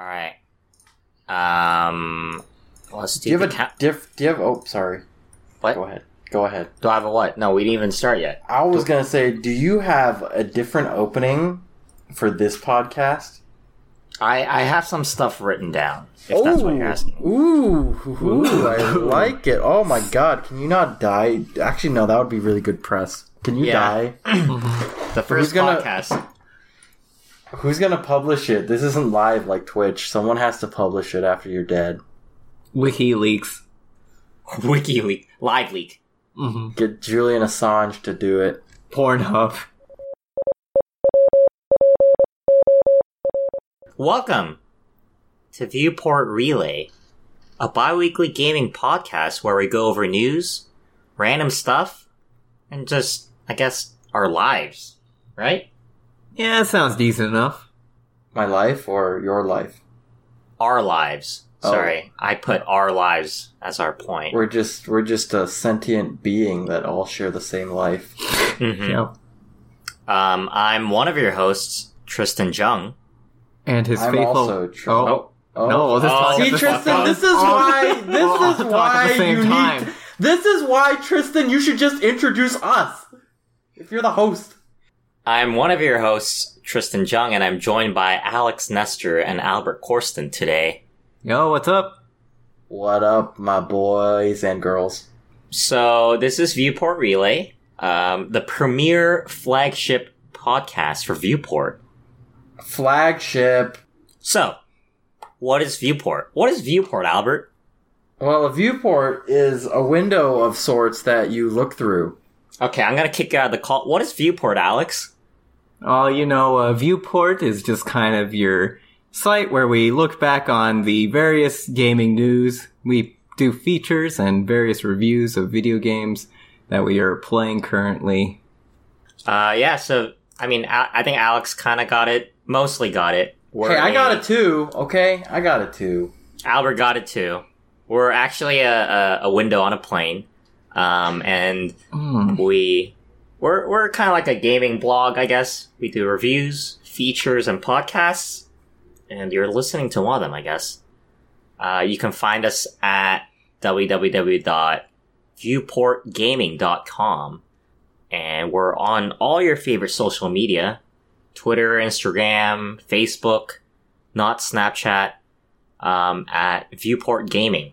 All right. Um, let's do, Do you have a count. diff? Do you have? Oh, sorry. What? Go ahead. Go ahead. Do I have a what? No, we didn't even start yet. I was gonna say, do you have a different opening for this podcast? I I have some stuff written down. If that's what you're asking. Ooh, ooh, I like it. Oh my god, can you not die? Actually, no, that would be really good press. Can you Yeah. die? The first gonna- podcast. Who's gonna publish it? This isn't live like Twitch. Someone has to publish it after you're dead. WikiLeaks. WikiLeak, live leak. Mm-hmm. Get Julian Assange to do it. Pornhub. Welcome to Viewport Relay, a bi-weekly gaming podcast where we go over news, random stuff, and just, I guess, our lives, right? Yeah, that sounds decent enough. My life or your life? Our lives. Oh. Sorry, I put our lives as our point. We're just we're just a sentient being that all share the same life. Mhm. Yep. Um, I'm one of your hosts, Tristan Jung. And his I'm faithful. also Tr- oh, Oh. no! This Oh, See, is Tristan, this is up. why. This Oh, is why you time. need. This is why, Tristan. You should just introduce us. If you're the host. I'm one of your hosts, Tristan Jung, and I'm joined by Alex Nester and Albert Corsten today. Yo, what's up? What up, my boys and girls? So this is Viewport Relay, um, the premier flagship podcast for Viewport. Flagship. So, what is Viewport? What is Viewport, Albert? Well, a viewport is a window of sorts that you look through. Okay, I'm gonna kick you out of the call. What is Viewport, Alex? Oh, you know, uh, Viewport is just kind of your site where we look back on the various gaming news. We do features and various reviews of video games that we are playing currently. Uh, yeah. So, I mean, I, I think Alex kind of got it. Mostly got it. We're hey, I got it too. Okay, I got it too. Albert got it too. We're actually a, a, a window on a plane, um, and Hmm. we we're we're kind of like a gaming blog, I guess. We do reviews, features, and podcasts, and you're listening to one of them, I guess. Uh, you can find us at www.viewportgaming.com, and we're on all your favorite social media: Twitter, Instagram, Facebook, not Snapchat, um, at Viewport Gaming.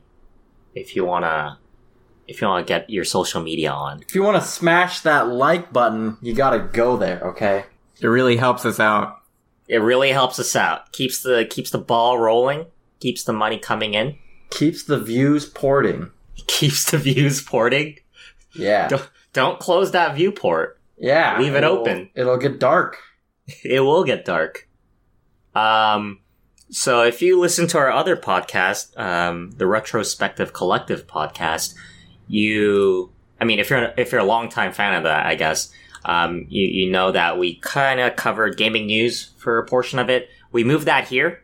If you wanna, if you wanna get your social media on. If you want to smash that like button, you gotta go there. Okay. It really helps us out. It really helps us out. Keeps the keeps the ball rolling. Keeps the money coming in. Keeps the views porting. Keeps the views porting. Yeah. Don't, don't close that viewport. Yeah. Leave it It'll- open. It'll get dark. It will get dark. Um, so if you listen to our other podcast, um, the Retrospective Collective podcast, you, I mean, if you're if you're a longtime fan of that, I guess, um, you you know that we kind of covered gaming news for a portion of it. We moved that here,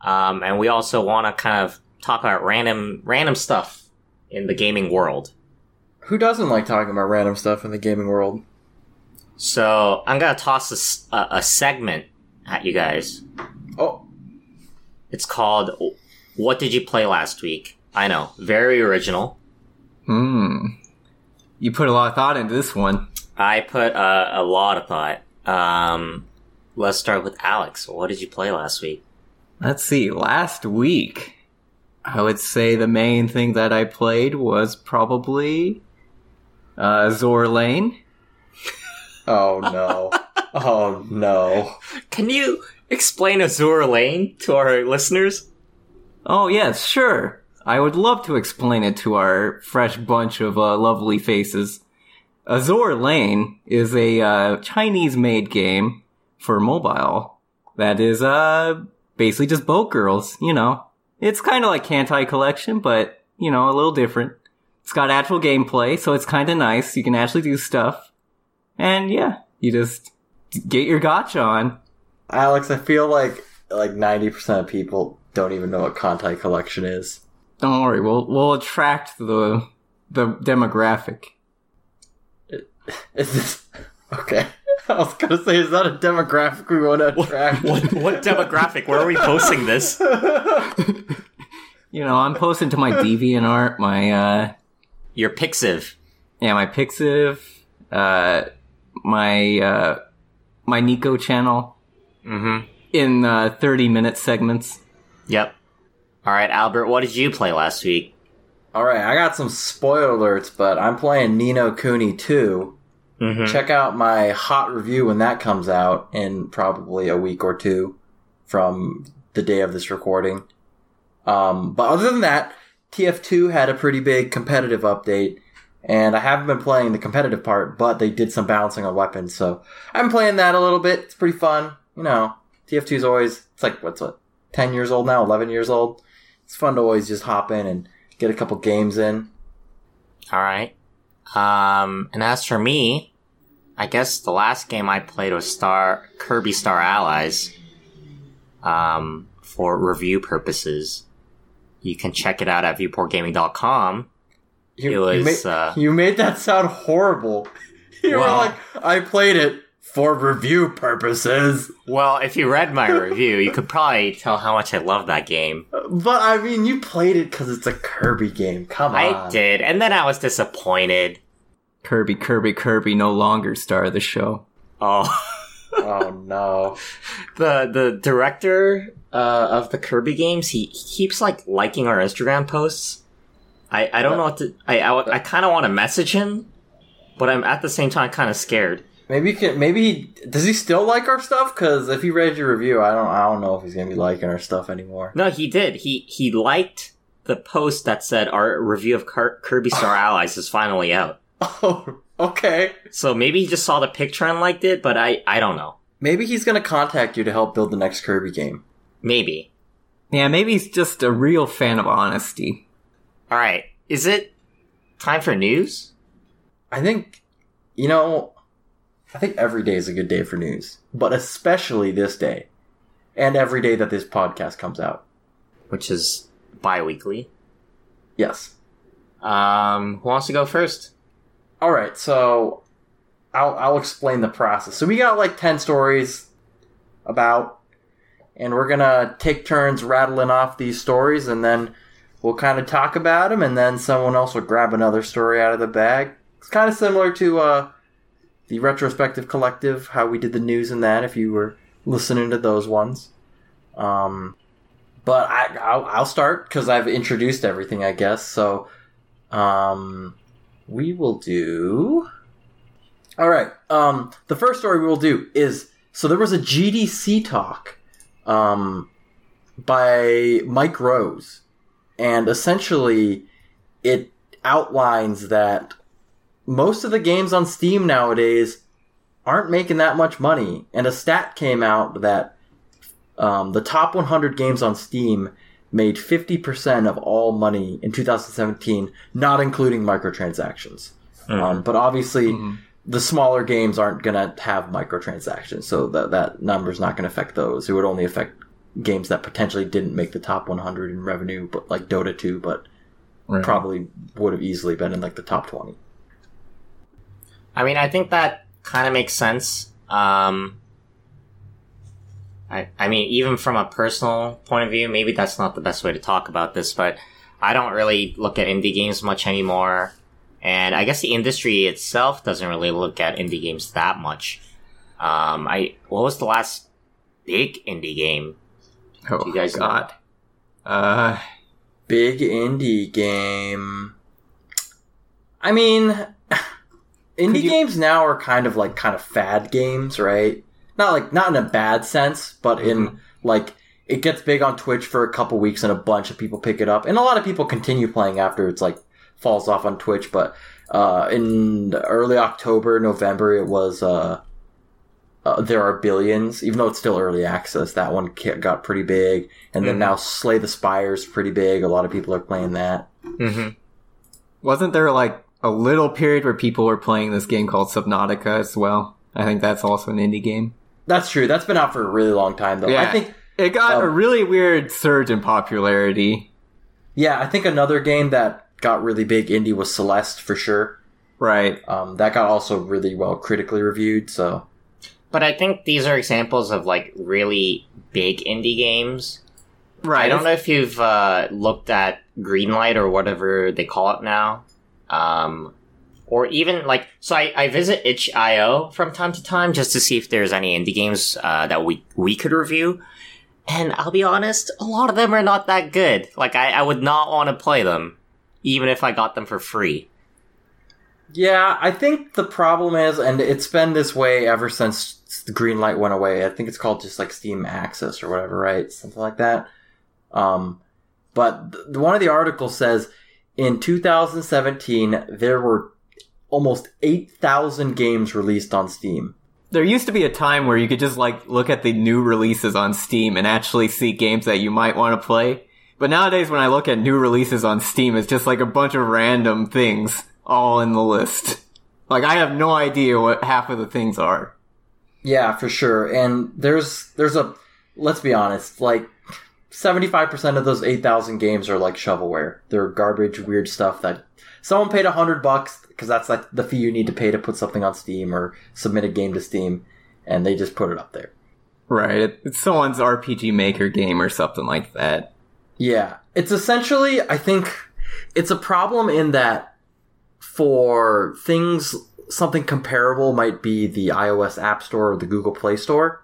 um, and we also want to kind of talk about random random stuff in the gaming world. Who doesn't like talking about random stuff in the gaming world? So I'm gonna toss a, a segment at you guys. Oh, It's called "What Did You Play Last Week?" I know, very original. Hmm. You put a lot of thought into this one. I put uh, a lot of thought. Um, let's start with Alex. What did you play last week? Let's see. Last week, I would say the main thing that I played was probably uh, Zor Lane. oh no. oh no. Can you explain Azur Lane to our listeners? Oh yes, sure. I would love to explain it to our fresh bunch of uh, lovely faces. Azur Lane is a uh, Chinese-made game for mobile that is uh basically just boat girls. You know, it's kind of like Kantai Collection, but you know, a little different. It's got actual gameplay, so it's kind of nice. You can actually do stuff, and yeah, you just get your gacha on. Alex, I feel like like 90% of people don't even know what Kantai Collection is. Don't worry, we'll we'll attract the the demographic. Is this okay? I was gonna say, is that a demographic we want to attract? What what demographic? Where are we posting this? You know, I'm posting to my DeviantArt, my uh, Your Pixiv. yeah, my Pixiv, uh, my uh, my Nico channel Mm-hmm. in uh, 30 minute segments. Yep. All right, Albert. What did you play last week? All right, I got some spoiler alerts, but I'm playing Ni no Kuni 2. Mm-hmm. Check out my hot review when that comes out in probably a week or two from the day of this recording. Um, but other than that, TF2 had a pretty big competitive update, and I haven't been playing the competitive part, but they did some balancing on weapons, so I'm playing that a little bit. It's pretty fun. You know, TF2 is always, it's like, what's what, 10 years old now, 11 years old? It's fun to always just hop in and get a couple games in. All right. Um, and as for me, I guess the last game I played was Star Kirby Star Allies. Um, for review purposes, you can check it out at viewportgaming.com. You, It you was, made, uh, you made that sound horrible. You Well- were like, I played it for review purposes. Well, if you read my review, you could probably tell how much I love that game. But I mean, you played it because it's a Kirby game. Come on. I did, and then I was disappointed. Kirby, Kirby, Kirby no longer star of the show. Oh, Oh no. the the director uh, of the Kirby games, he, he keeps like liking our Instagram posts. I, I don't know what to. I I, I kind of want to message him, but I'm at the same time kind of scared. Maybe you can. Maybe he, does he still like our stuff? Because if he read your review, I don't. I don't know if he's gonna be liking our stuff anymore. No, he did. He he liked the post that said our review of Car- Kirby Star Allies is finally out. Oh, okay. So maybe he just saw the picture and liked it, but I I don't know. Maybe he's gonna contact you to help build the next Kirby game. Maybe. Yeah, maybe he's just a real fan of honesty. All right. Is it time for news? I think, you know, I think every day is a good day for news, but especially this day, and every day that this podcast comes out. Which is bi-weekly. Yes. Um, who wants to go first? All right, so I'll I'll explain the process. So we got like ten stories about, and we're gonna take turns rattling off these stories, and then we'll kind of talk about them, and then someone else will grab another story out of the bag. It's kind of similar to uh, the retrospective collective, how we did the news and that. If you were listening to those ones, um, but I I'll, I'll start because I've introduced everything, I guess. So, um, we will do. All right. Um, the first story we will do is so there was a GDC talk, um, by Mike Rose, and essentially it outlines that most of the games on Steam nowadays aren't making that much money, and a stat came out that um, the top 100 games on Steam made 50% of all money in 2017, not including microtransactions. Um, but obviously, the smaller games aren't going to have microtransactions, so that that number's not going to affect those. It would only affect games that potentially didn't make the top 100 in revenue, but like Dota 2, but Right. probably would have easily been in like the top 20. I mean, I think that kind of makes sense. Um, I, I mean, even from a personal point of view, maybe that's not the best way to talk about this, but I don't really look at indie games much anymore. And I guess the industry itself doesn't really look at indie games that much. Um, I, what was the last big indie game? Oh, you guys know? Uh, Big indie game. I mean, indie you- games now are kind of like kind of fad games, right? Not like not in a bad sense, but in like it gets big on Twitch for a couple weeks and a bunch of people pick it up, and a lot of people continue playing after it's like falls off on Twitch. But uh, in early October, November, it was uh, uh, They Are Billions, even though it's still early access. That one got pretty big, and then Mhm. now Slay the Spire's pretty big. A lot of people are playing that. Mm-hmm. wasn't there like a little period where people were playing this game called Subnautica as well? I think that's also an indie game. That's true. That's been out for a really long time, though. Yeah. I think, it got um, a really weird surge in popularity. yeah, I think another game that got really big indie was Celeste for sure. Right. Um, that got also really well critically reviewed. So but I think these are examples of like really big indie games. Right. I don't know if you've uh, looked at Greenlight or whatever they call it now. Um, or even like, so I, I visit itch.io from time to time just to see if there's any indie games uh, that we, we could review. And I'll be honest, a lot of them are not that good. Like, I, I would not want to play them, even if I got them for free. Yeah, I think the problem is, and it's been this way ever since the green light went away. I think it's called just like Steam Access or whatever, right? Something like that. Um, but th- one of the articles says in 2017 there were almost 8,000 games released on Steam. There used to be a time where you could just like look at the new releases on Steam and actually see games that you might want to play. But nowadays when I look at new releases on Steam, it's just like a bunch of random things all in the list. Like I have no idea what half of the things are. Yeah, for sure. And there's there's a let's be honest, like 75% of those 8,000 games are like shovelware. They're garbage, weird stuff that someone paid 100 bucks because that's like the fee you need to pay to put something on Steam or submit a game to Steam and they just put it up there. Right. It's someone's RPG Maker game or something like that. Yeah. It's essentially, I think, it's a problem in that for things, something comparable might be the iOS App Store or the Google Play Store.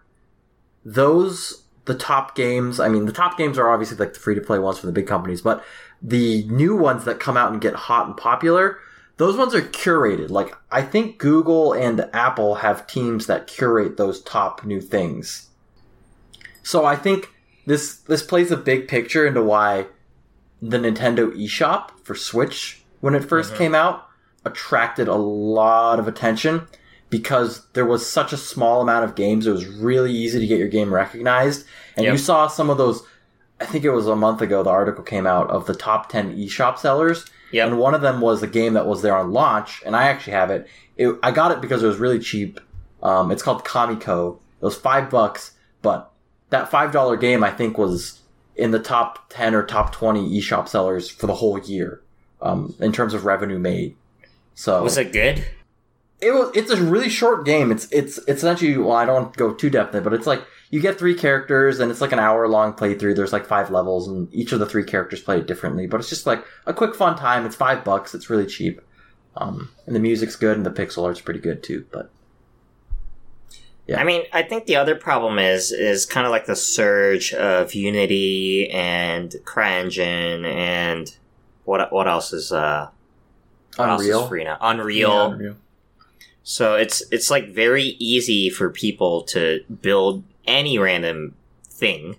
Those, the top games, I mean, the top games are obviously like the free to play ones from the big companies, but the new ones that come out and get hot and popular, those ones are curated. Like, I think Google and Apple have teams that curate those top new things. So I think this this plays a big picture into why the Nintendo eShop for Switch when it 1st mm-hmm. came out attracted a lot of attention because there was such a small amount of games it was really easy to get your game recognized and Yep. you saw some of those I think it was a month ago the article came out of the top 10 eShop sellers Yep. and one of them was a game that was there on launch and I actually have it, it I got it because it was really cheap um, it's called Kamiko it was 5 bucks but that five dollar game I think was in the top ten or top twenty eShop sellers for the whole year, um, in terms of revenue made. So Was it good? It was it's a really short game. It's it's it's essentially well I don't want to go too depth in but it's like you get three characters and it's like an hour long playthrough. There's like five levels and each of the three characters play it differently. But it's just like a quick fun time. It's five bucks. It's really cheap. Um, and the music's good and the pixel art's pretty good too. But Yeah. I mean, I think the other problem is is kind of like the surge of Unity and CryEngine and what what else is uh what else is Unreal. free now? Unreal. So it's it's like very easy for people to build any random thing,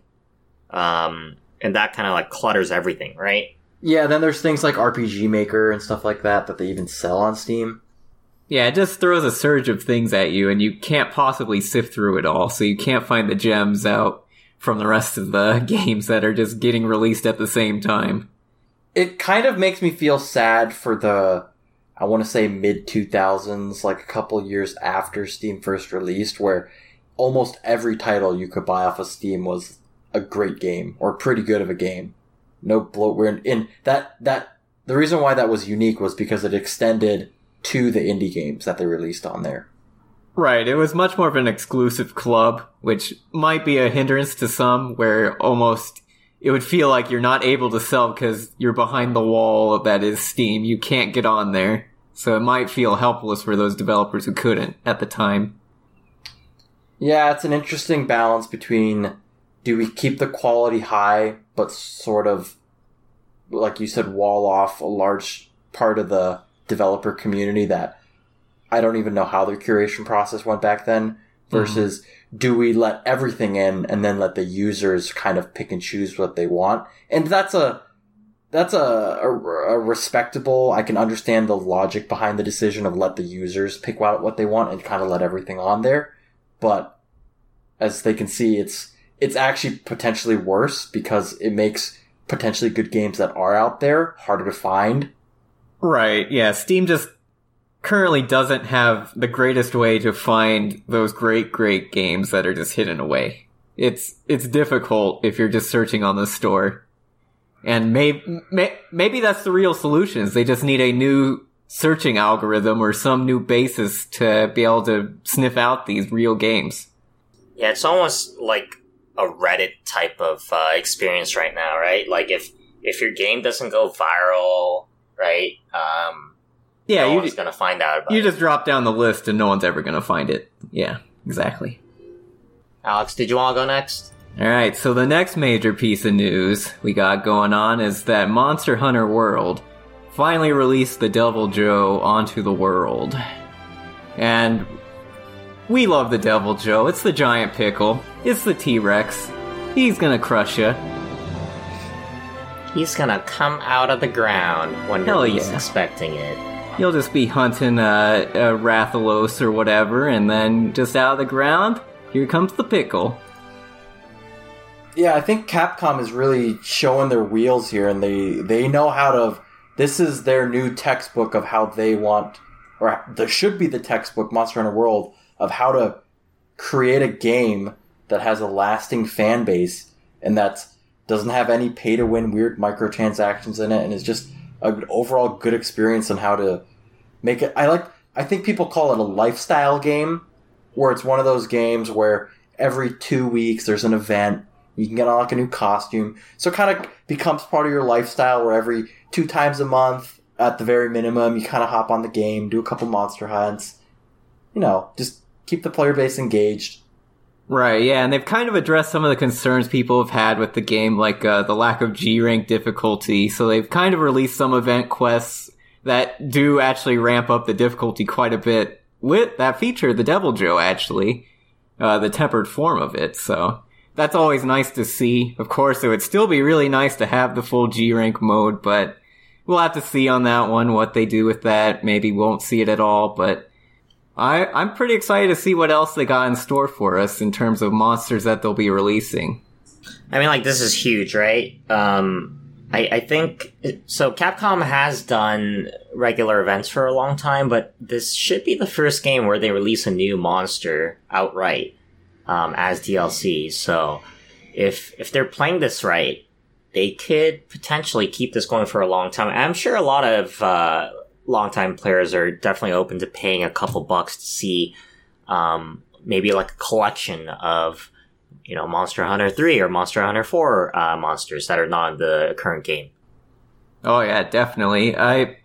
um, and that kind of like clutters everything, right? Yeah, then there's things like RPG Maker and stuff like that that they even sell on Steam. Yeah, it just throws a surge of things at you, and you can't possibly sift through it all, so you can't find the gems out from the rest of the games that are just getting released at the same time. It kind of makes me feel sad for the, I want to say mid 2000s, like a couple years after Steam first released, where almost every title you could buy off of Steam was a great game or pretty good of a game. No bloatware. And that, that, the reason why that was unique was because it extended to the indie games that they released on there. Right, it was much more of an exclusive club, which might be a hindrance to some, where almost it would feel like you're not able to sell because you're behind the wall that is Steam. You can't get on there. So it might feel helpless for those developers who couldn't at the time. Yeah, it's an interesting balance between do we keep the quality high, but sort of, like you said, wall off a large part of the developer community that I don't even know how their curation process went back then, mm-hmm. versus do we let everything in and then let the users kind of pick and choose what they want? And that's a, that's a, a, a respectable, I can understand the logic behind the decision of let the users pick out what they want and kind of let everything on there but as they can see, it's it's actually potentially worse because it makes potentially good games that are out there harder to find. Right, yeah, Steam just currently doesn't have the greatest way to find those great, great games that are just hidden away. It's, it's difficult if you're just searching on the store. And may, may, maybe that's the real solution is they just need a new searching algorithm or some new basis to be able to sniff out these real games. Yeah, it's almost like a Reddit type of uh, experience right now, right? Like if if your game doesn't go viral, right? Um, Yeah, no you one's gonna find out about you it. just drop down the list and no one's ever going to find it. Yeah, exactly. Alex, did you want to go next? All right, so the next major piece of news we got going on is that Monster Hunter World finally released the Deviljho onto the world. And we love the Deviljho. It's the giant pickle. It's the T-Rex. He's going to crush you. He's gonna come out of the ground when Hell you're yeah. expecting it. You'll just be hunting uh, a Rathalos or whatever, and then just out of the ground, here comes the pickle. Yeah, I think Capcom is really showing their wheels here, and they they know how to. This is their new textbook of how they want, or there should be the textbook Monster Hunter World of how to create a game that has a lasting fan base and that doesn't have any pay to win weird microtransactions in it, and is just an overall good experience on how to make it. I like. I think people call it a lifestyle game, where it's one of those games where every two weeks there's an event you can get on like a new costume. So it kind of becomes part of your lifestyle where every two times a month, at the very minimum, you kind of hop on the game, do a couple monster hunts. You know, just keep the player base engaged. Right, yeah, and they've kind of addressed some of the concerns people have had with the game, like uh, the lack of G rank difficulty. So they've kind of released some event quests that do actually ramp up the difficulty quite a bit with that feature, the Deviljho, actually, uh, the tempered form of it. So that's always nice to see. Of course, it would still be really nice to have the full G rank mode, but we'll have to see on that one what they do with that. Maybe won't see it at all, but I, I'm pretty excited to see what else they got in store for us in terms of monsters that they'll be releasing. I mean, like this is huge, right? Um, I, I think so. Capcom has done regular events for a long time, but this should be the first game where they release a new monster outright um, as DLC. So if if they're playing this right, they could potentially keep this going for a long time. I'm sure a lot of uh, longtime players are definitely open to paying a couple bucks to see um, maybe like a collection of you know Monster Hunter three or Monster Hunter four uh, monsters that are not in the current game. Oh yeah, definitely. I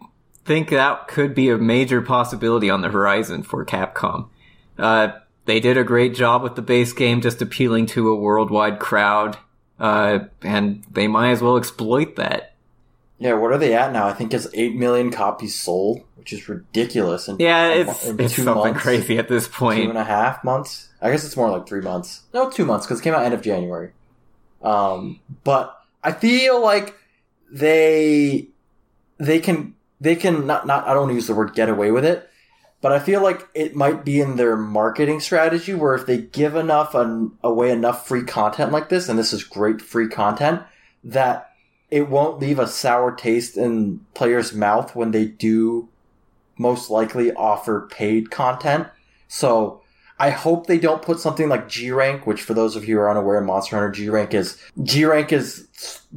think that could be a major possibility on the horizon for Capcom. Uh, they did a great job with the base game, just appealing to a worldwide crowd, uh, and they might as well exploit that. Yeah, what are they at now? I think it's 8 million copies sold, which is ridiculous. In Yeah, it's in it's something months, crazy at this Two point. and a half months? I guess it's more like three months. No, two months, because it came out end of January. Um, but I feel like they they can they can not not I don't want to use the word get away with it, but I feel like it might be in their marketing strategy where if they give enough an, away enough free content like this, and this is great free content, that it won't leave a sour taste in players' mouth when they do most likely offer paid content. So I hope they don't put something like G rank, which for those of you who are unaware, Monster Hunter G rank is G rank is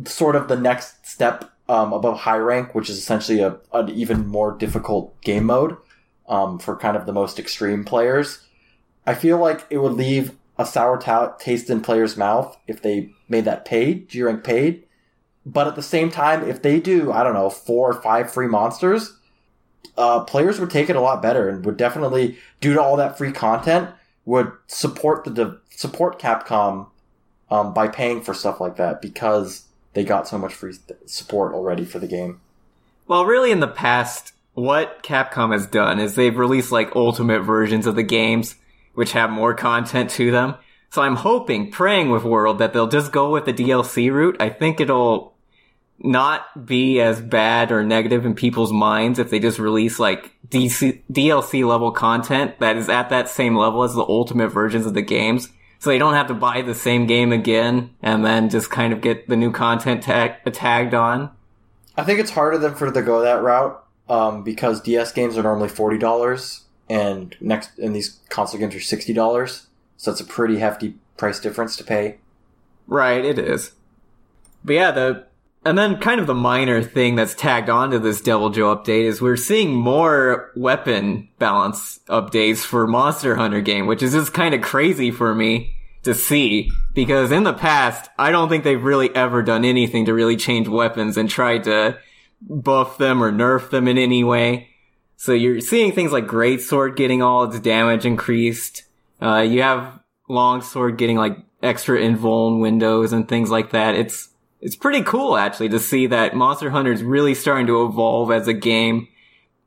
sort of the next step um, above high rank, which is essentially a an even more difficult game mode um, for kind of the most extreme players. I feel like it would leave a sour ta- taste in players' mouth if they made that paid, G rank paid. But at the same time, if they do, I don't know, four or five free monsters, uh, players would take it a lot better and would definitely, due to all that free content, would support the de- support Capcom um, by paying for stuff like that because they got so much free support already for the game. Well, really, in the past, what Capcom has done is they've released like ultimate versions of the games, which have more content to them. So I'm hoping, praying with World that they'll just go with the DLC route. I think it'll not be as bad or negative in people's minds if they just release like DC, DLC level content that is at that same level as the ultimate versions of the games. So they don't have to buy the same game again and then just kind of get the new content tag- tagged on. I think it's harder than for to go that route um, because DS games are normally forty dollars, and next and these console games are sixty dollars. So it's a pretty hefty price difference to pay. Right, it is. But yeah, the And then kind of the minor thing that's tagged onto this Deviljho update is we're seeing more weapon balance updates for Monster Hunter game, which is just kind of crazy for me to see because in the past, I don't think they've really ever done anything to really change weapons and tried to buff them or nerf them in any way. So you're seeing things like Greatsword getting all its damage increased. Uh, you have Longsword getting like extra invuln windows and things like that. It's, it's pretty cool actually to see that Monster Hunter is really starting to evolve as a game,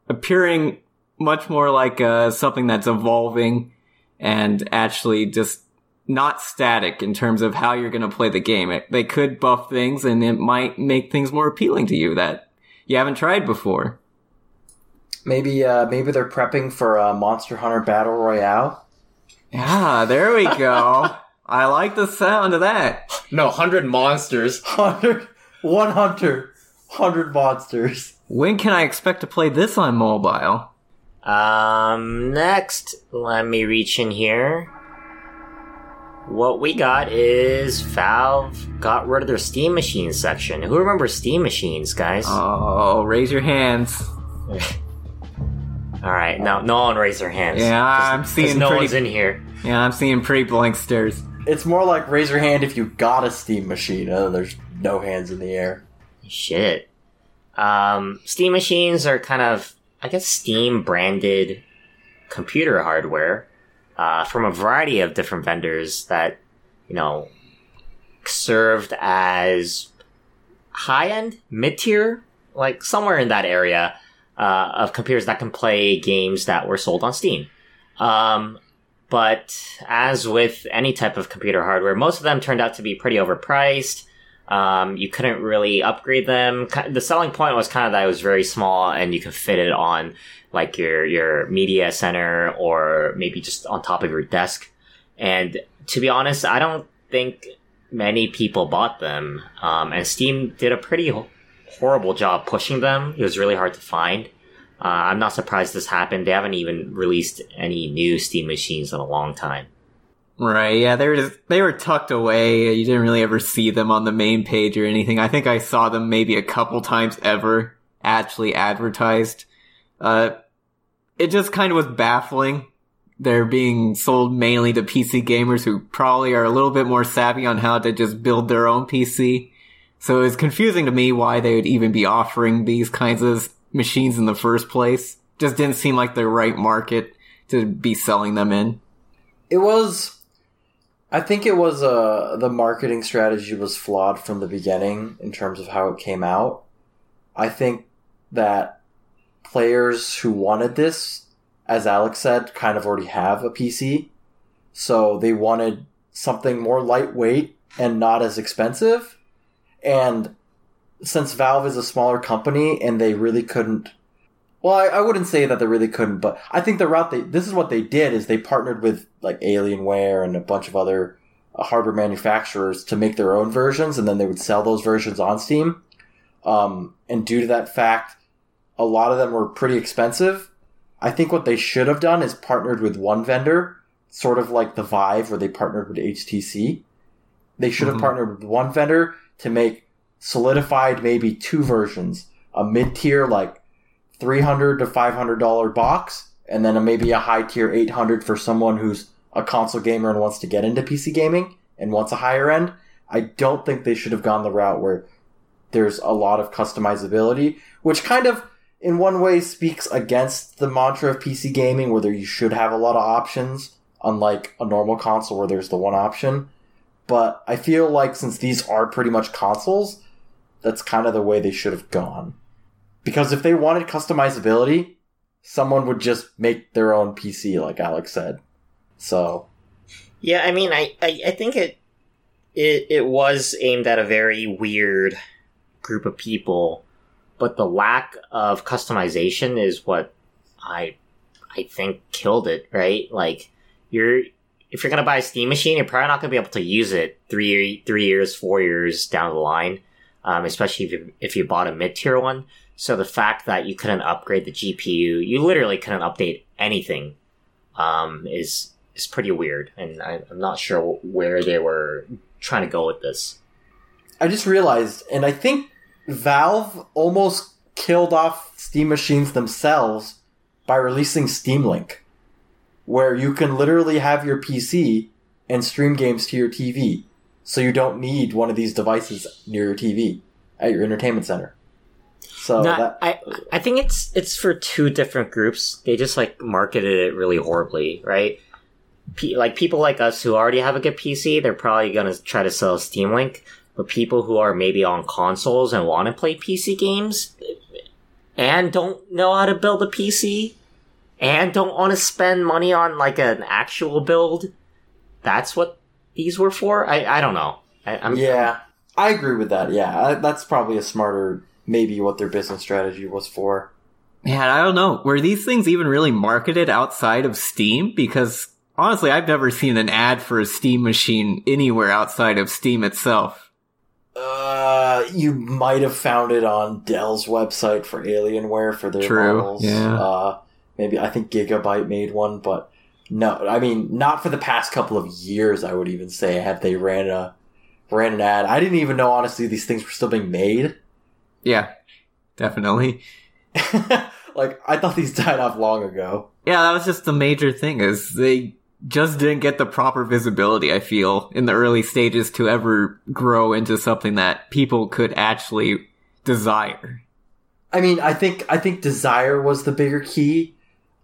appearing much more like uh, something that's evolving and actually just not static in terms of how you're going to play the game. It, they could buff things and it might make things more appealing to you that you haven't tried before. Maybe uh, maybe they're prepping for a Monster Hunter Battle Royale. Yeah, there we go. I like the sound of that. No, 100 monsters. Hundred, one hunter, hundred monsters. When can I expect to play this on mobile? Um, next, let me reach in here. What we got is Valve got rid of their Steam Machines section. Who remembers Steam Machines, guys? Oh, raise your hands. All right, no, no one raise their hands. Yeah, 'Cause- I'm 'cause seeing no pretty- one's in here. Yeah, I'm seeing pretty blank stares. It's more like raise your hand if you got a Steam machine. Uh, there's no hands in the air. Shit. Um, Steam machines are kind of, I guess, Steam branded computer hardware uh, from a variety of different vendors that, you know, served as high end, mid tier, like somewhere in that area uh, of computers that can play games that were sold on Steam. Um, but as with any type of computer hardware, most of them turned out to be pretty overpriced. Um, you couldn't really upgrade them. The selling point was kind of that it was very small and you could fit it on like your, your media center or maybe just on top of your desk. And to be honest, I don't think many people bought them. Um, and Steam did a pretty ho- horrible job pushing them. It was really hard to find. Uh, I'm not surprised this happened. They haven't even released any new Steam machines in a long time. Right, yeah, they were just, they were tucked away. You didn't really ever see them on the main page or anything. I think I saw them maybe a couple times ever actually advertised. Uh, it just kind of was baffling. They're being sold mainly to PC gamers who probably are a little bit more savvy on how to just build their own PC. So it's confusing to me why they would even be offering these kinds of machines in the first place. Just didn't seem like the right market to be selling them in. It was. I think it was uh, the marketing strategy was flawed from the beginning in terms of how it came out. I think that players who wanted this, as Alex said, kind of already have a PC. So they wanted something more lightweight and not as expensive. And since Valve is a smaller company and they really couldn't well, I, I wouldn't say that they really couldn't, but I think the route they this is what they did is they partnered with like Alienware and a bunch of other uh, hardware manufacturers to make their own versions, and then they would sell those versions on Steam. Um, and due to that fact, a lot of them were pretty expensive. I think what they should have done is partnered with one vendor, sort of like the Vive, where they partnered with HTC. They should have Mhm. partnered with one vendor to make solidified maybe two versions, a mid tier like 300 to 500 dollar box and then a, maybe a high tier 800 for someone who's a console gamer and wants to get into PC gaming and wants a higher end. I don't think they should have gone the route where there's a lot of customizability, which kind of in one way speaks against the mantra of PC gaming where there you should have a lot of options unlike a normal console where there's the one option. But I feel like since these are pretty much consoles, that's kind of the way they should have gone. Because if they wanted customizability, someone would just make their own PC, like Alex said. So, Yeah, I mean, I, I, I think it, it it was aimed at a very weird group of people, but the lack of customization is what I I think killed it. Right? Like you're if you're gonna buy a Steam machine, you're probably not gonna be able to use it three three years, four years down the line. Um, especially if you, if you bought a mid tier one. So the fact that you couldn't upgrade the GPU, you literally couldn't update anything, um, is is pretty weird, and I, I'm not sure where they were trying to go with this. I just realized, and I think Valve almost killed off Steam machines themselves by releasing Steam Link, where you can literally have your PC and stream games to your TV, so you don't need one of these devices near your TV at your entertainment center. So No, that, I I think it's it's for two different groups. They just like marketed it really horribly, right? P- like people like us who already have a good PC, they're probably gonna try to sell Steam Link. But people who are maybe on consoles and want to play PC games and don't know how to build a PC and don't want to spend money on like an actual build, that's what these were for. I I don't know. I, I'm yeah, I agree with that. Yeah, that's probably a smarter, maybe what their business strategy was for. Man, I don't know. Were these things even really marketed outside of Steam? Because honestly, I've never seen an ad for a Steam machine anywhere outside of Steam itself. Uh, you might have found it on Dell's website for Alienware for their True, models. yeah. Uh, maybe I think Gigabyte made one, but no, I mean not for the past couple of years. I would even say have they ran a ran an ad. I didn't even know honestly these things were still being made. Yeah, definitely. like I thought these died off long ago. Yeah, that was just the major thing is they just didn't get the proper visibility, I feel, in the early stages to ever grow into something that people could actually desire. I mean, I think I think desire was the bigger key.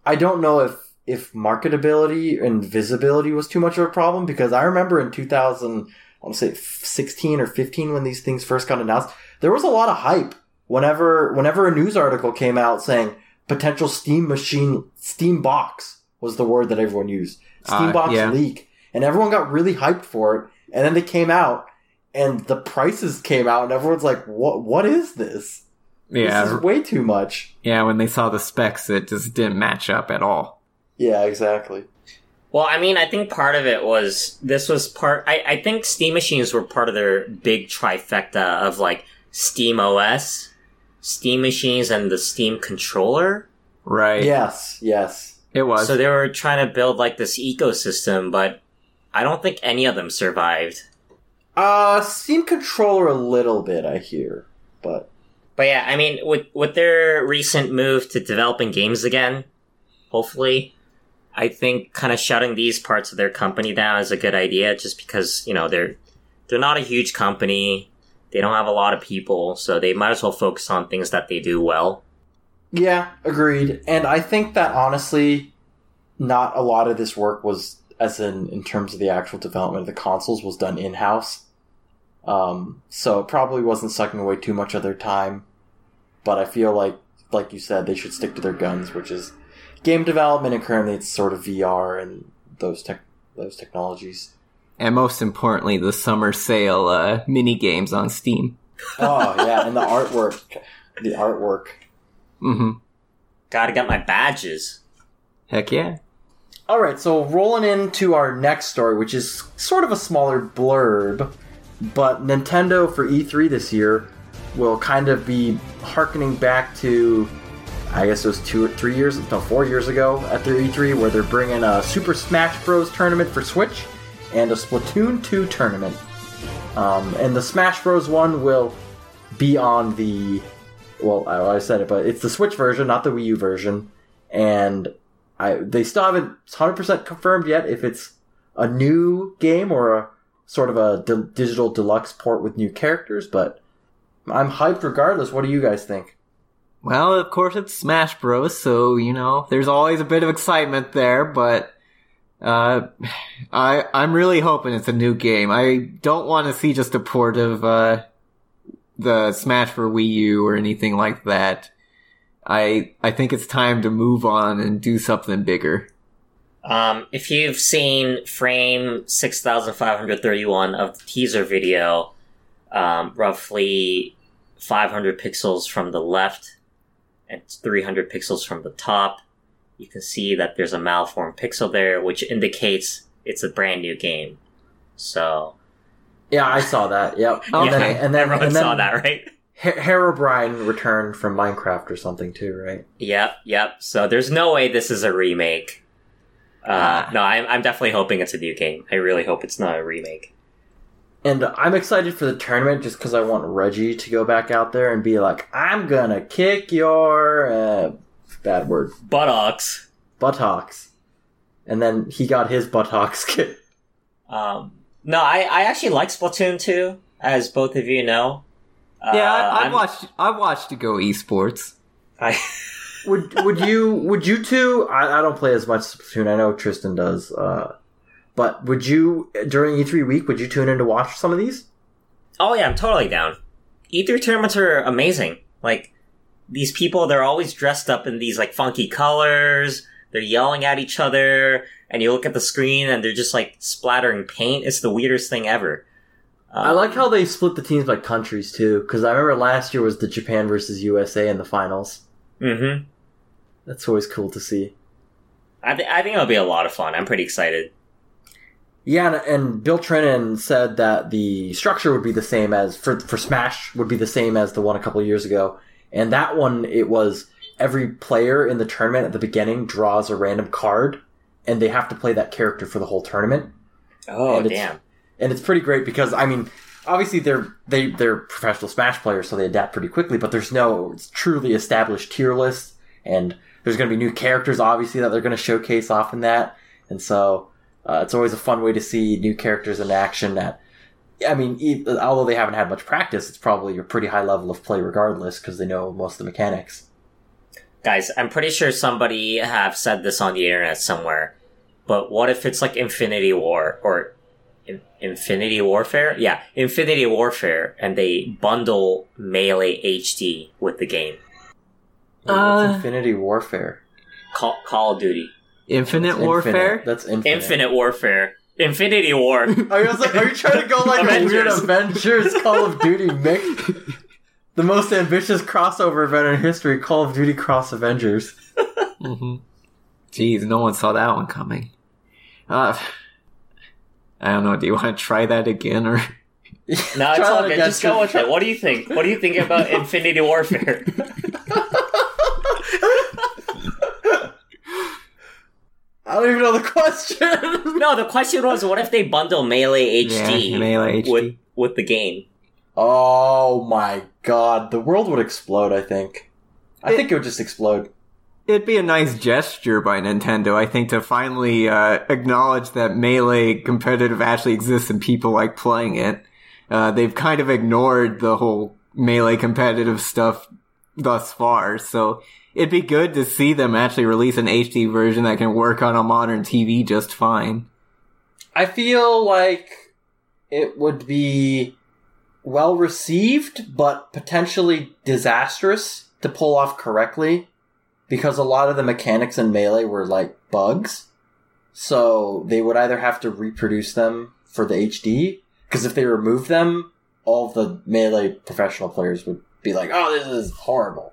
I don't know if if marketability and visibility was too much of a problem because I remember in 2000, I want to say 16 or 15 when these things first got announced, there was a lot of hype whenever whenever a news article came out saying potential Steam machine Steam box was the word that everyone used. Steam Uh, yeah. leak. And everyone got really hyped for it. And then they came out and the prices came out and everyone's like, "What what is this?" Yeah, This is way too much. yeah, when they saw the specs, it just didn't match up at all. Yeah, exactly. Well, I mean, I think part of it was this was part. I, I think Steam machines were part of their big trifecta of like Steam OS, Steam machines, and the Steam controller. Right. Yes, yes. It was. So they were trying to build like this ecosystem, but I don't think any of them survived. Uh, Steam controller a little bit, I hear, but But yeah, I mean, with with their recent move to developing games again, hopefully, I think kind of shutting these parts of their company down is a good idea. Just because you know they're they're not a huge company, they don't have a lot of people, so they might as well focus on things that they do well. Yeah, agreed. And I think that honestly, not a lot of this work was, as in in terms of the actual development of the consoles, was done in house. Um, so it probably wasn't sucking away too much of their time. But I feel like, like you said, they should stick to their guns, which is game development, and currently it's sort of VR and those tech those technologies. and most importantly, the summer sale uh, mini games on Steam. Oh yeah, and the artwork, the artwork. Hmm Gotta get my badges. Heck yeah. All right, so rolling into our next story, which is sort of a smaller blurb, but Nintendo for E3 this year will kind of be harkening back to, I guess it was two or three years, no, four years ago at their E3, where they're bringing a Super Smash Bros. tournament for Switch and a Splatoon 2 tournament. Um, and the Smash Bros. one will be on the, well, I said it, but it's the Switch version, not the Wii U version. And I they still haven't 100% confirmed yet if it's a new game or a sort of a di- digital deluxe port with new characters, but I'm hyped regardless. What do you guys think? Well, of course it's Smash Bros, so you know there's always a bit of excitement there, but uh, I I'm really hoping it's a new game. I don't want to see just a port of uh, the Smash for Wii U or anything like that. I I think it's time to move on and do something bigger. Um, if you've seen frame 6531 of the teaser video, um, roughly 500 pixels from the left and 300 pixels from the top, you can see that there's a malformed pixel there, which indicates it's a brand new game. So, Yeah, I saw that. Yep. Okay. And then, and then, everyone and then saw that, right? Herobrine returned from Minecraft or something too, right? Yep, yep. So there's no way this is a remake. Uh, Ah. No, I'm, I'm definitely hoping it's a new game. I really hope it's not a remake. And I'm excited for the tournament just because I want Reggie to go back out there and be like, I'm gonna kick your uh, bad word Buttocks. buttocks, and then he got his buttocks kicked. Um, no, I, I actually like Splatoon 2, as both of you know. Yeah, Uh, I, I I'm- watched. I watched Go Esports. I, Would would you would you two? I, I don't play as much Splatoon. I know Tristan does. Uh, but would you during E3 week? Would you tune in to watch some of these? oh yeah, I'm totally down. E3 tournaments are amazing. Like, these people, they're always dressed up in these like funky colors. They're yelling at each other, and you look at the screen and they're just like splattering paint. It's the weirdest thing ever. I like how they split the teams by countries too, because I remember last year was the Japan versus USA in the finals. Mm-hmm. That's always cool to see. I, th- I think it'll be a lot of fun. I'm pretty excited. Yeah, and, and Bill Trinen said that the structure would be the same as for for Smash would be the same as the one a couple years ago, and that one it was every player in the tournament at the beginning draws a random card, and they have to play that character for the whole tournament. Oh, And it's- damn. and it's pretty great because I mean, obviously they're they they're professional Smash players, so they adapt pretty quickly. But there's no it's truly established tier list, and there's going to be new characters obviously that they're going to showcase off in that, and so uh, it's always a fun way to see new characters in action. That I mean, e- although they haven't had much practice, it's probably a pretty high level of play regardless because they know most of the mechanics. Guys, I'm pretty sure somebody have said this on the internet somewhere. But what if it's like Infinity War or In- Infinity Warfare? Yeah, Infinity Warfare, and they bundle Melee HD with the game. What's Uh, Infinity Warfare. Call, Call of Duty. Infinite Infinite. Warfare. That's infinite. Infinite Warfare. Infinity War. I was like, are you trying to go like a weird Avengers. Avengers Call of Duty mix? The most ambitious crossover event in history, Call of Duty Cross Avengers. hmm Jeez, no one saw that one coming. Uh, I don't know. Do you want to try that again, or No, it's all good. Just go with it. What do you think? What do you think about Infinity Warfare? I don't even know the question. no, the question was, what if they bundle Melee HD, Yeah, Melee HD. with with the game? oh my god, the world would explode. I think. I It- think it would just explode. it'd be a nice gesture by Nintendo, I think, to finally uh, acknowledge that melee competitive actually exists and people like playing it. Uh, they've kind of ignored the whole melee competitive stuff thus far, so it'd be good to see them actually release an HD version that can work on a modern TV just fine. I feel like it would be well received, but potentially disastrous to pull off correctly because a lot of the mechanics in Melee were like bugs. So they would either have to reproduce them for the HD, because if they remove them, all the Melee professional players would be like, oh, this is horrible.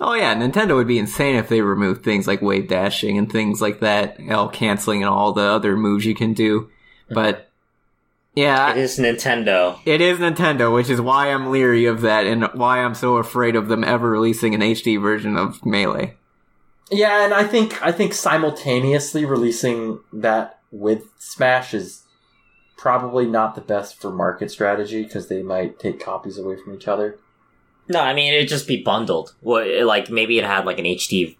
Oh yeah, Nintendo would be insane if they removed things like wave dashing and things like that, L canceling and all the other moves you can do. But yeah, It is Nintendo. It is Nintendo, which is why I'm leery of that and why I'm so afraid of them ever releasing an HD version of Melee. Yeah, and I think I think simultaneously releasing that with Smash is probably not the best for market strategy because they might take copies away from each other. No, I mean it'd just be bundled. What, like maybe it had like an HD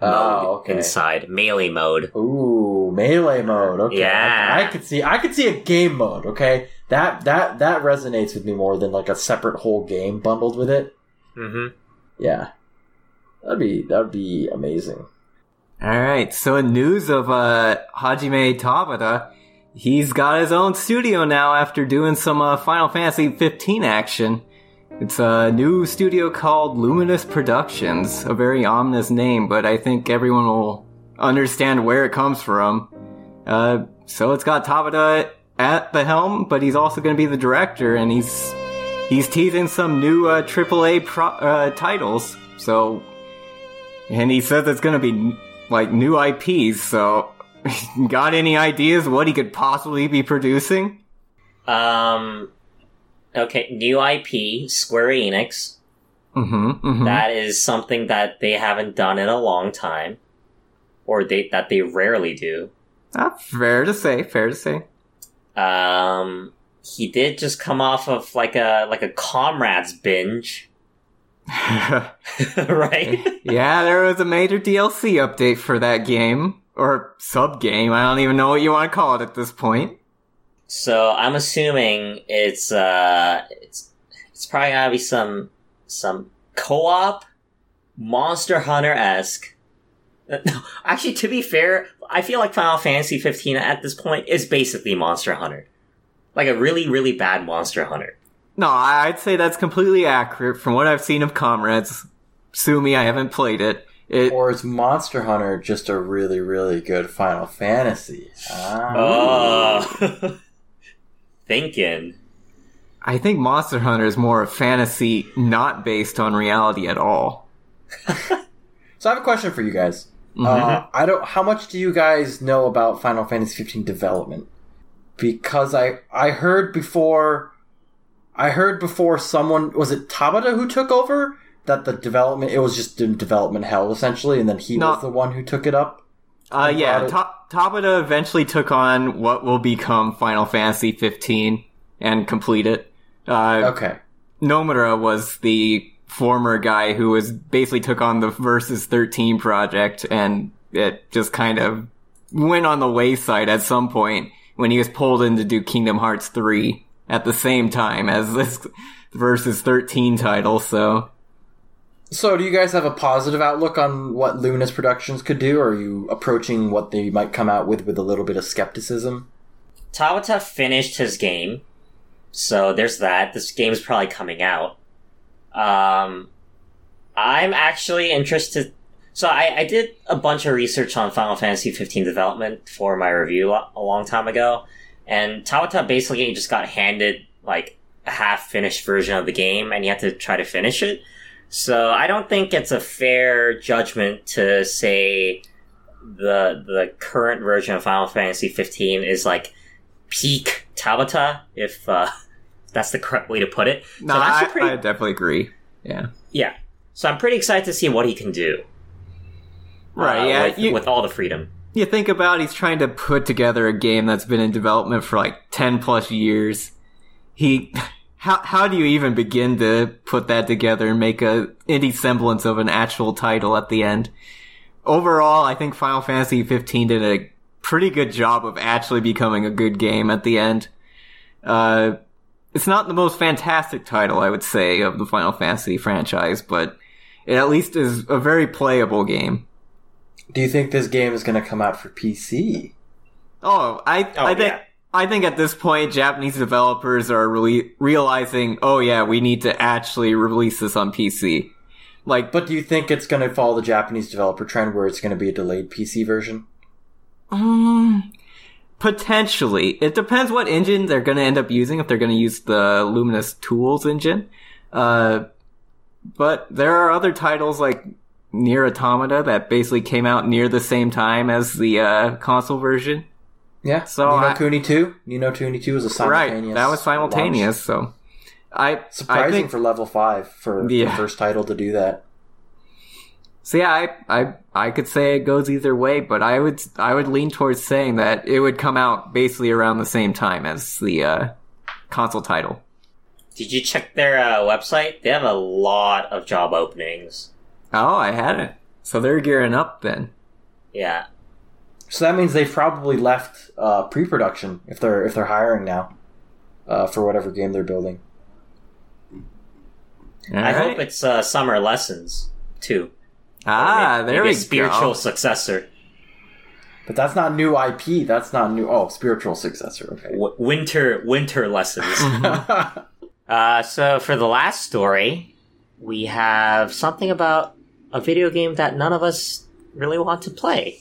oh, mode Oh, okay. inside melee mode. Ooh, melee mode. Okay, Yeah. I, I could see. I could see a game mode. Okay, that that that resonates with me more than like a separate whole game bundled with it. Mm-hmm. Yeah, that'd be that'd be amazing. Alright, so in news of uh, Hajime Tabata, he's got his own studio now after doing some uh, Final Fantasy 15 action. It's a new studio called Luminous Productions, a very ominous name, but I think everyone will understand where it comes from. Uh, so it's got Tabata at the helm, but he's also going to be the director, and he's he's teasing some new uh, AAA pro- uh, titles. So, and he says it's going to be like new IPs. So, got any ideas what he could possibly be producing? Um. Okay, new IP, Square Enix. Mm-hmm. mm-hmm. That is something that they haven't done in a long time, or they that they rarely do. Ah, fair to say. Fair to say. Um, he did just come off of like a like a comrades binge, right? yeah, there was a major DLC update for that game or sub game. I don't even know what you want to call it at this point. So I'm assuming it's uh it's it's probably gonna be some some co-op Monster Hunter esque. No, actually, to be fair, I feel like Final Fantasy 15 at this point is basically Monster Hunter, like a really really bad Monster Hunter. No, I'd say that's completely accurate from what I've seen of Comrades. Sue me, I haven't played it. It Or is Monster Hunter just a really, really good Final Fantasy? Ah. Oh, thinking. I think Monster Hunter is more a fantasy not based on reality at all. So I have a question for you guys. Mm-hmm. Uh, I don't. How much do you guys know about Final Fantasy 15 development? Because I I heard before, I heard before someone was it Tabata who took over that the development it was just in development hell essentially, and then he was the one who took it up. Uh, yeah, Ta- Tabata eventually took on what will become Final Fantasy 15 and complete it. Uh, Okay. Nomura was the former guy who was basically took on the Versus 13 project and it just kind of went on the wayside at some point when he was pulled in to do Kingdom Hearts 3 at the same time as this Versus 13 title, so. So, do you guys have a positive outlook on what Luminous Productions could do, or are you approaching what they might come out with with a little bit of skepticism? Tabata finished his game, so there's that. This game's probably coming out. Um, I'm actually interested. So I, I did a bunch of research on Final Fantasy 15 development for my review lo- a long time ago, and Tabata basically just got handed like a half finished version of the game, and he had to try to finish it. So I don't think it's a fair judgment to say the the current version of Final Fantasy 15 is like peak Tabata, if uh, that's the correct way to put it. No, so I, pretty, I definitely agree. Yeah. yeah. So I'm pretty excited to see what he can do. Right, uh, yeah. with, you- with all the freedom. you think about he's trying to put together a game that's been in development for like 10 plus years he how how do you even begin to put that together and make a any semblance of an actual title at the end overall i think final fantasy 15 did a pretty good job of actually becoming a good game at the end uh it's not the most fantastic title i would say of the final fantasy franchise but it at least is a very playable game Do you think this game is going to come out for PC? Oh, I Oh, I think yeah. I think at this point Japanese developers are really realizing, oh yeah, we need to actually release this on PC. Like, But do you think it's going to follow the Japanese developer trend where it's going to be a delayed PC version? um, potentially, it depends what engine they're going to end up using. If they're going to use the Luminous Tools engine, uh, but there are other titles like NieR Automata that basically came out near the same time as the uh, console version. Yeah. So Ni no I- Kuni 2? Ni no Kuni 2 was a simultaneous. Right, that was launch. simultaneous. So, I I Surprising think for level 5 for the first title to do that. So yeah, I, I I could say it goes either way, but I would I would lean towards saying that it would come out basically around the same time as the uh, console title. Did you check their uh, website? They have a lot of job openings. Oh, I hadn't. So they're gearing up then. Yeah. So that means they've probably left uh, pre-production if they're if they're hiring now uh, for whatever game they're building. I hope it's uh, Summer Lessons too. Ah, Maybe there we a spiritual go. successor. But that's not new IP. That's not new. Oh, spiritual successor. Okay. W- winter Winter Lessons. Uh, so for the last story, we have something about a video game that none of us really want to play.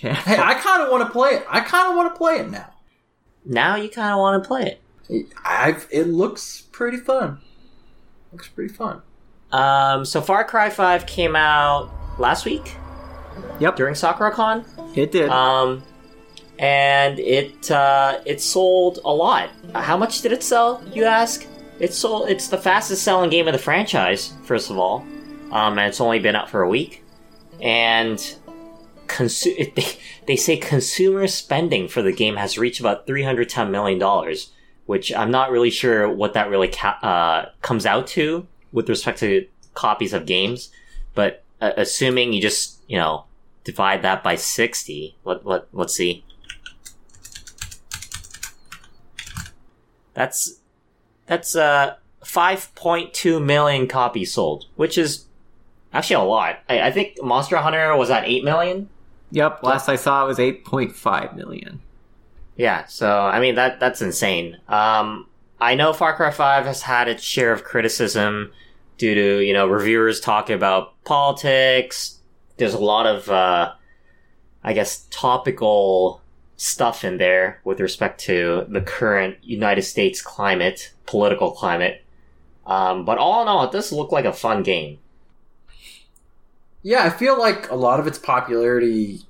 hey, I kind of want to play it. I kind of want to play it now. Now you kind of want to play it. I've. It looks pretty fun. Looks pretty fun. Um, so Far Cry 5 came out last week Yep, during SakuraCon. it did. Um, and it uh, it sold a lot. How much did it sell? You ask. It sold. It's the fastest selling game of the franchise. First of all, um, and it's only been out for a week. And consu- they, they say consumer spending for the game has reached about three hundred ten million dollars, which I'm not really sure what that really ca- uh, comes out to with respect to copies of games. But uh, assuming you just you know divide that by sixty, let let let's see. That's that's uh 5.2 million copies sold, which is actually a lot. I, I think Monster Hunter was at 8 million. Yep, last I saw it was 8.5 million. Yeah, so I mean that that's insane. Um, I know Far Cry Five has had its share of criticism due to you know reviewers talking about politics. There's a lot of uh, I guess topical stuff in there with respect to the current United States climate, political climate. Um, but all in all, it does look like a fun game. Yeah, I feel like a lot of its popularity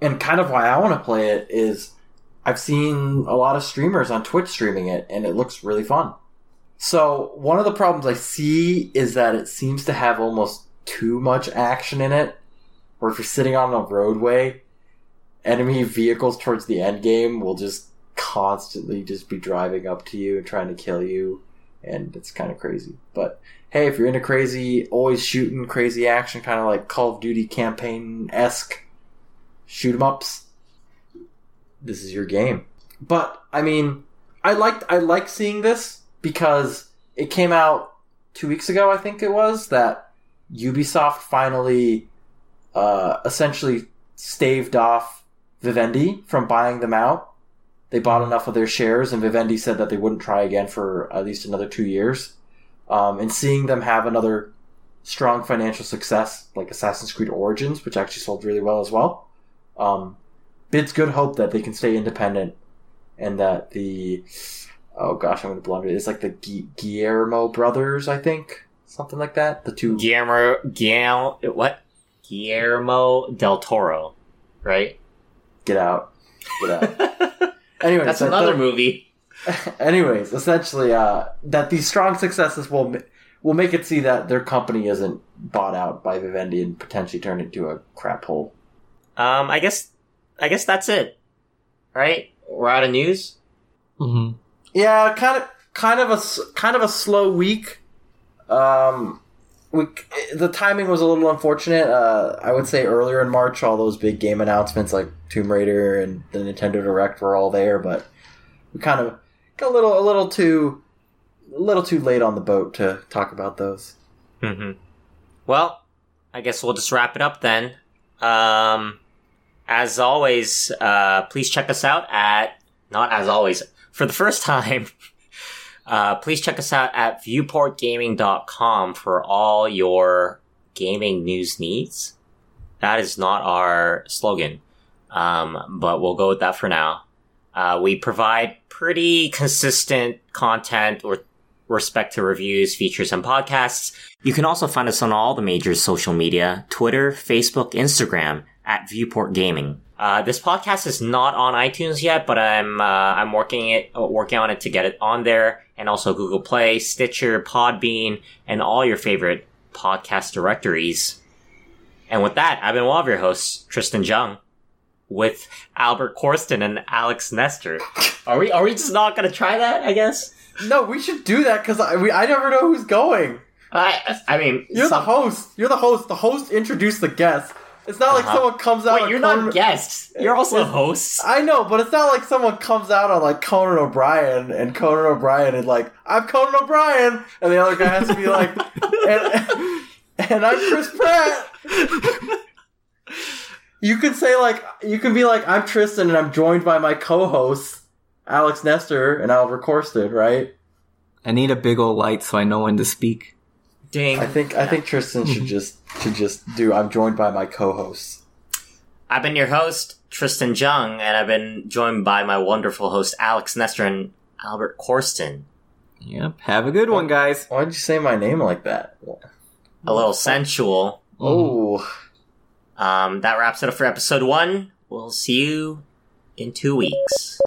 and kind of why I want to play it is I've seen a lot of streamers on Twitch streaming it and it looks really fun. So, one of the problems I see is that it seems to have almost too much action in it. Or if you're sitting on a roadway, enemy vehicles towards the end game will just constantly just be driving up to you and trying to kill you and it's kind of crazy. But hey, if you're into crazy, always shooting, crazy action, kind of like Call of Duty campaign esque shoot 'em ups, this is your game. But I mean, I liked I like seeing this because it came out two weeks ago. I think it was that Ubisoft finally, uh, essentially staved off Vivendi from buying them out. They bought enough of their shares, and Vivendi said that they wouldn't try again for at least another two years. Um, and seeing them have another strong financial success like Assassin's Creed Origins, which actually sold really well as well, um, bids good hope that they can stay independent and that the oh gosh, I'm going to blunder. It's like the Gu- Guillermo brothers, I think, something like that. The two. Guillermo, Guillermo, what? Guillermo del Toro, right? Get out. Get out. Anyways, That's another that- movie. Anyways, essentially, uh, that these strong successes will will make it see that their company isn't bought out by Vivendi and potentially turn into a crap hole. Um, I guess, I guess that's it, right? We're out of news. Mm-hmm. Yeah, kind of, kind of a s- kind of a slow week. Um, we the timing was a little unfortunate. Uh, I would say earlier in March, all those big game announcements like Tomb Raider and the Nintendo Direct were all there, but we kind of got a little a little too a little too late on the boat to talk about those. Mm-hmm. Well, I guess we'll just wrap it up then. Um, as always, uh, please check us out at, not as always, for the first time, uh, please check us out at viewportgaming.com for all your gaming news needs. That is not our slogan, um, but we'll go with that for now. Uh, we provide pretty consistent content with respect to reviews, features, and podcasts. You can also find us on all the major social media, Twitter, Facebook, Instagram, at Viewport Gaming. Uh, this podcast is not on iTunes yet, but I'm, uh, I'm working it, uh, working on it to get it on there, and also Google Play, Stitcher, Podbean, and all your favorite podcast directories. And with that, I've been one of your hosts, Tristan Jung, with Albert Corsten and Alex Nester. Are we, are we just not gonna try that, I guess? No, we should do that because I, we- I never know who's going. I, I mean, You're some- the host. You're the host. The host introduced the guest. It's not like Uh-huh. someone comes out. Wait, you're Conan- not guests. You're also hosts. I know, but it's not like someone comes out on like Conan O'Brien and Conan O'Brien is like, "I'm Conan O'Brien," and the other guy has to be like, "And, and I'm Chris Pratt." You could say like, you can be like, "I'm Tristan, and I'm joined by my co-hosts Alex Nester and Albert Corsten." Right? I need a big old light so I know when to speak. Ding. I think I think Tristan should just should just do. I'm joined by my co-hosts. I've been your host, Tristan Jung, and I've been joined by my wonderful host, Alex Nester and Albert Corsten. Yep. Have a good one, guys. Why did you say my name like that? A little sensual. Oh. Um, that wraps it up for episode one. We'll see you in two weeks.